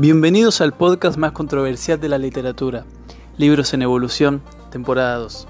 Bienvenidos al podcast más controversial de la literatura, Libros en Evolución, temporada 2.